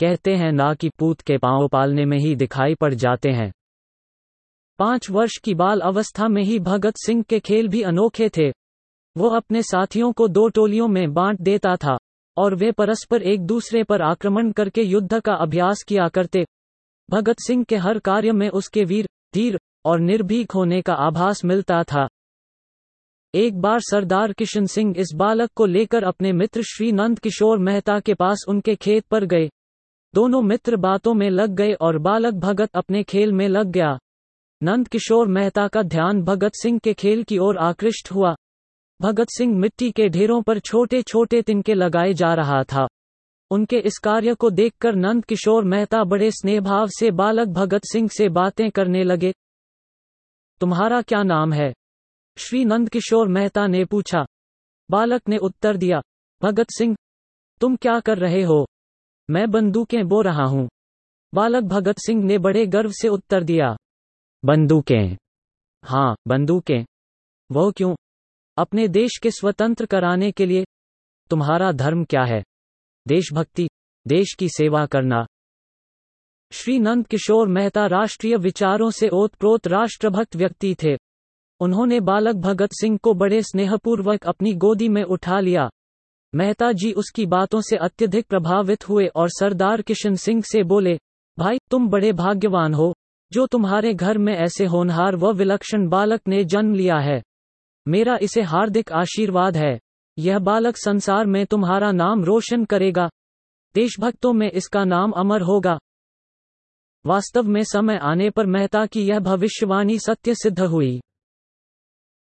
कहते हैं ना कि पूत के पाँव पालने में ही दिखाई पड़ जाते हैं। पाँच वर्ष की बाल अवस्था में ही भगत सिंह के खेल भी अनोखे थे। वो अपने साथियों को दो टोलियों में बांट देता था, और वे परस्पर एक दूसरे पर आक्रमण करके युद्ध का अभ्यास किया करते। भगत सिंह के हर कार्य में उसके वीर, धीर, और निर्भीक होने का आभास मिलता था। एक बार सरदार किशन सिंह इस बालक को लेकर अपने मित्र श्री नंद किशोर मेहता के पास उनके खेत पर गए। दोनों मित्र बातों में लग गए और बालक भगत अपने खेल में लग गया। नंद किशोर मेहता का ध्यान भगत सिंह के खेल की ओर आकृष्ट हुआ। भगत सिंह मिट्टी के ढेरों पर छोटे छोटे तिनके लगाए जा रहा था। उनके इस कार्य को देखकर नंद किशोर मेहता बड़े स्नेहभाव से बालक भगत सिंह से बातें करने लगे। तुम्हारा क्या नाम है? श्री नंद किशोर मेहता ने पूछा। बालक ने उत्तर दिया, भगत सिंह, तुम क्या कर रहे हो? मैं बंदूकें बो रहा हूँ। बालक भगत सिंह ने बड़े गर्व से उत्तर दिया। बंदूकें? हाँ बंदूकें। वो क्यों? अपने देश के स्वतंत्र कराने के लिए। तुम्हारा धर्म क्या है? देशभक्ति, देश की सेवा करना। श्री नंद किशोर मेहता राष्ट्रीय विचारों से ओतप्रोत राष्ट्रभक्त व्यक्ति थे। उन्होंने बालक भगत सिंह को बड़े स्नेहपूर्वक अपनी गोदी में उठा लिया। मेहता जी उसकी बातों से अत्यधिक प्रभावित हुए और सरदार किशन सिंह से बोले, भाई, तुम बड़े भाग्यवान हो, जो तुम्हारे घर में ऐसे होनहार व विलक्षण बालक ने जन्म लिया है। मेरा इसे हार्दिक आशीर्वाद है। यह बालक संसार में तुम्हारा नाम रोशन करेगा। देशभक्तों में इसका नाम अमर होगा। वास्तव में समय आने पर मेहता की यह भविष्यवाणी सत्य सिद्ध हुई।